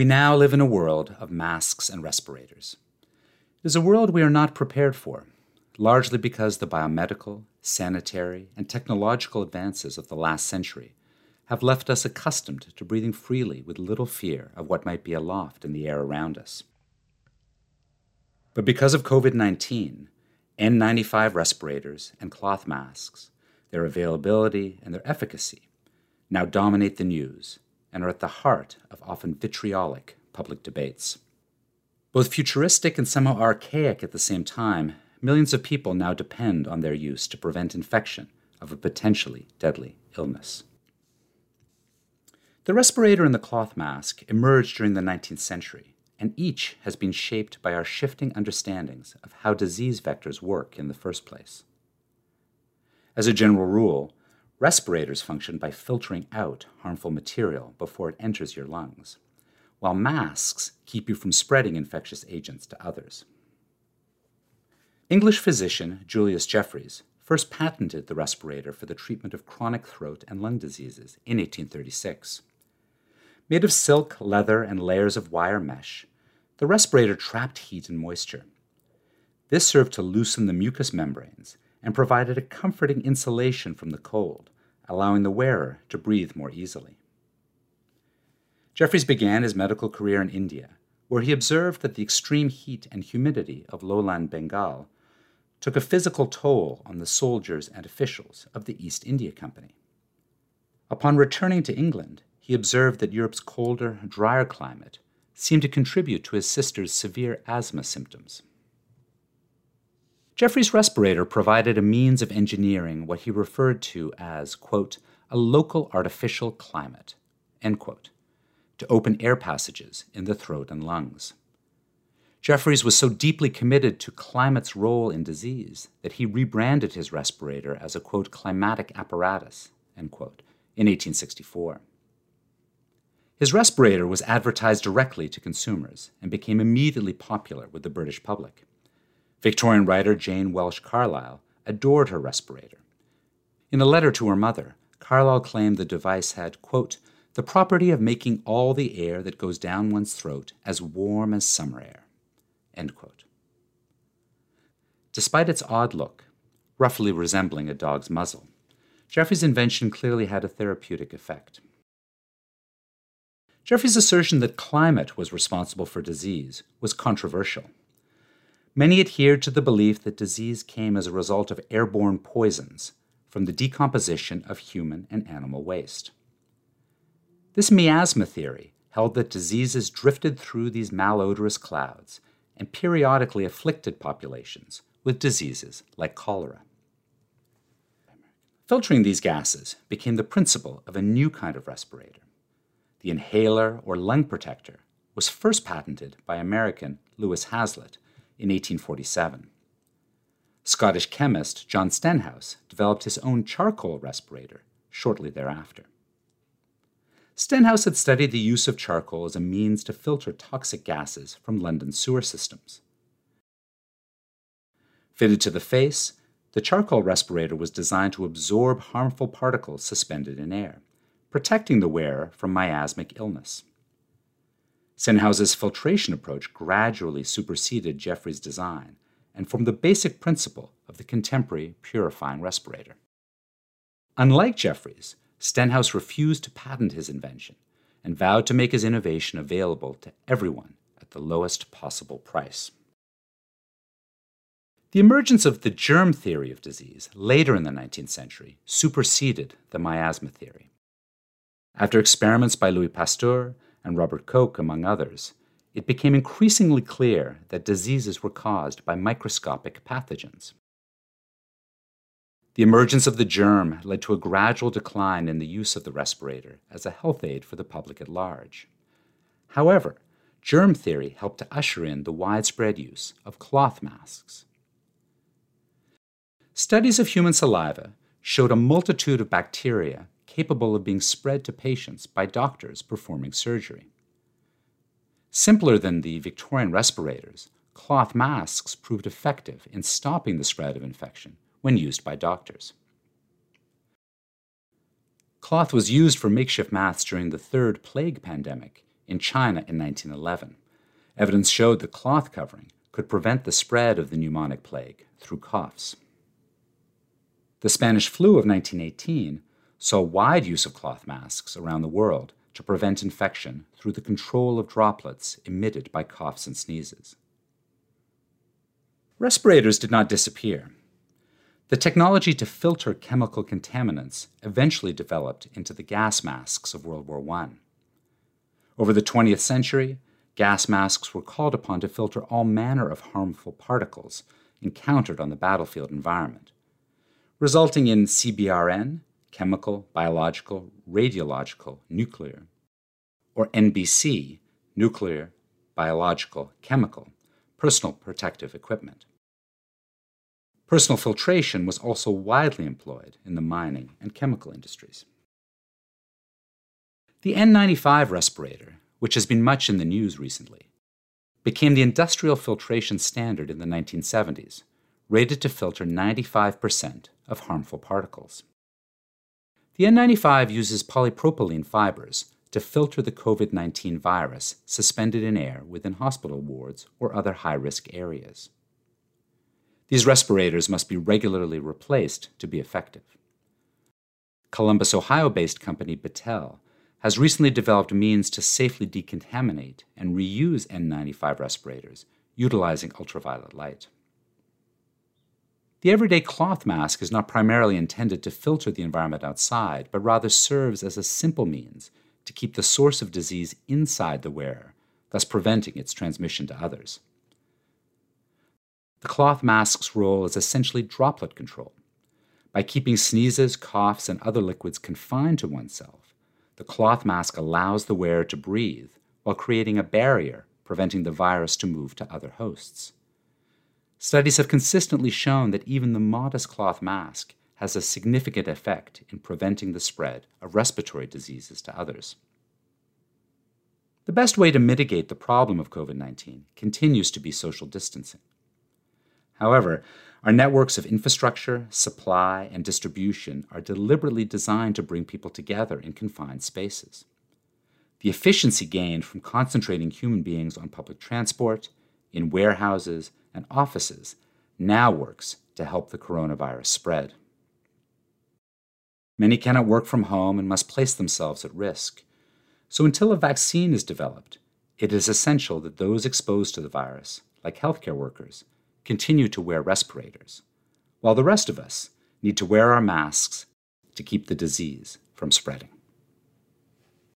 We now live in a world of masks and respirators. It is a world we are not prepared for, largely because the biomedical, sanitary, and technological advances of the last century have left us accustomed to breathing freely with little fear of what might be aloft in the air around us. But because of COVID 19, N95 respirators and cloth masks, their availability and their efficacy, now dominate the news and are at the heart of often vitriolic public debates. Both futuristic and somehow archaic at the same time, millions of people now depend on their use to prevent infection of a potentially deadly illness. The respirator and the cloth mask emerged during the 19th century, and each has been shaped by our shifting understandings of how disease vectors work in the first place. As a general rule, respirators function by filtering out harmful material before it enters your lungs, while masks keep you from spreading infectious agents to others. English physician Julius Jeffreys first patented the respirator for the treatment of chronic throat and lung diseases in 1836. Made of silk, leather, and layers of wire mesh, the respirator trapped heat and moisture. This served to loosen the mucous membranes and provided a comforting insulation from the cold, allowing the wearer to breathe more easily. Jeffreys began his medical career in India, where he observed that the extreme heat and humidity of lowland Bengal took a physical toll on the soldiers and officials of the East India Company. Upon returning to England, he observed that Europe's colder, drier climate seemed to contribute to his sister's severe asthma symptoms. Jeffreys' respirator provided a means of engineering what he referred to as, quote, a local artificial climate, end quote, to open air passages in the throat and lungs. Jeffreys was so deeply committed to climate's role in disease that he rebranded his respirator as a, quote, climatic apparatus, end quote, in 1864. His respirator was advertised directly to consumers and became immediately popular with the British public. Victorian writer Jane Welsh Carlyle adored her respirator. In a letter to her mother, Carlyle claimed the device had, quote, the property of making all the air that goes down one's throat as warm as summer air. Despite its odd look, roughly resembling a dog's muzzle, Jeffreys' invention clearly had a therapeutic effect. Jeffreys' assertion that climate was responsible for disease was controversial. Many adhered to the belief that disease came as a result of airborne poisons from the decomposition of human and animal waste. This miasma theory held that diseases drifted through these malodorous clouds and periodically afflicted populations with diseases like cholera. Filtering these gases became the principle of a new kind of respirator. The inhaler or lung protector was first patented by American Louis Haslett in 1847. Scottish chemist John Stenhouse developed his own charcoal respirator shortly thereafter. Stenhouse had studied the use of charcoal as a means to filter toxic gases from London sewer systems. Fitted to the face, the charcoal respirator was designed to absorb harmful particles suspended in air, protecting the wearer from miasmic illness. Stenhouse's filtration approach gradually superseded Jeffreys' design and formed the basic principle of the contemporary purifying respirator. Unlike Jeffreys, Stenhouse refused to patent his invention and vowed to make his innovation available to everyone at the lowest possible price. The emergence of the germ theory of disease later in the 19th century superseded the miasma theory. After experiments by Louis Pasteur and Robert Koch, among others, it became increasingly clear that diseases were caused by microscopic pathogens. The emergence of the germ led to a gradual decline in the use of the respirator as a health aid for the public at large. However, germ theory helped to usher in the widespread use of cloth masks. Studies of human saliva showed a multitude of bacteria capable of being spread to patients by doctors performing surgery. Simpler than the Victorian respirators, cloth masks proved effective in stopping the spread of infection when used by doctors. Cloth was used for makeshift masks during the third plague pandemic in China in 1911. Evidence showed that cloth covering could prevent the spread of the pneumonic plague through coughs. The Spanish flu of 1918 saw wide use of cloth masks around the world to prevent infection through the control of droplets emitted by coughs and sneezes. Respirators did not disappear. The technology to filter chemical contaminants eventually developed into the gas masks of World War I. Over the 20th century, gas masks were called upon to filter all manner of harmful particles encountered on the battlefield environment, resulting in CBRN, chemical, biological, radiological, nuclear, or NBC, nuclear, biological, chemical, personal protective equipment. Personal filtration was also widely employed in the mining and chemical industries. The N95 respirator, which has been much in the news recently, became the industrial filtration standard in the 1970s, rated to filter 95% of harmful particles. The N95 uses polypropylene fibers to filter the COVID 19 virus suspended in air within hospital wards or other high risk areas. These respirators must be regularly replaced to be effective. Columbus, Ohio based company Battelle has recently developed means to safely decontaminate and reuse N95 respirators utilizing ultraviolet light. The everyday cloth mask is not primarily intended to filter the environment outside, but rather serves as a simple means to keep the source of disease inside the wearer, thus preventing its transmission to others. The cloth mask's role is essentially droplet control. By keeping sneezes, coughs, and other liquids confined to oneself, the cloth mask allows the wearer to breathe while creating a barrier preventing the virus to move to other hosts. Studies have consistently shown that even the modest cloth mask has a significant effect in preventing the spread of respiratory diseases to others. The best way to mitigate the problem of COVID 19 continues to be social distancing. However, our networks of infrastructure, supply, and distribution are deliberately designed to bring people together in confined spaces. The efficiency gained from concentrating human beings on public transport, in warehouses, and offices now works to help the coronavirus spread. Many cannot work from home and must place themselves at risk. So, until a vaccine is developed, it is essential that those exposed to the virus, like healthcare workers, continue to wear respirators, while the rest of us need to wear our masks to keep the disease from spreading.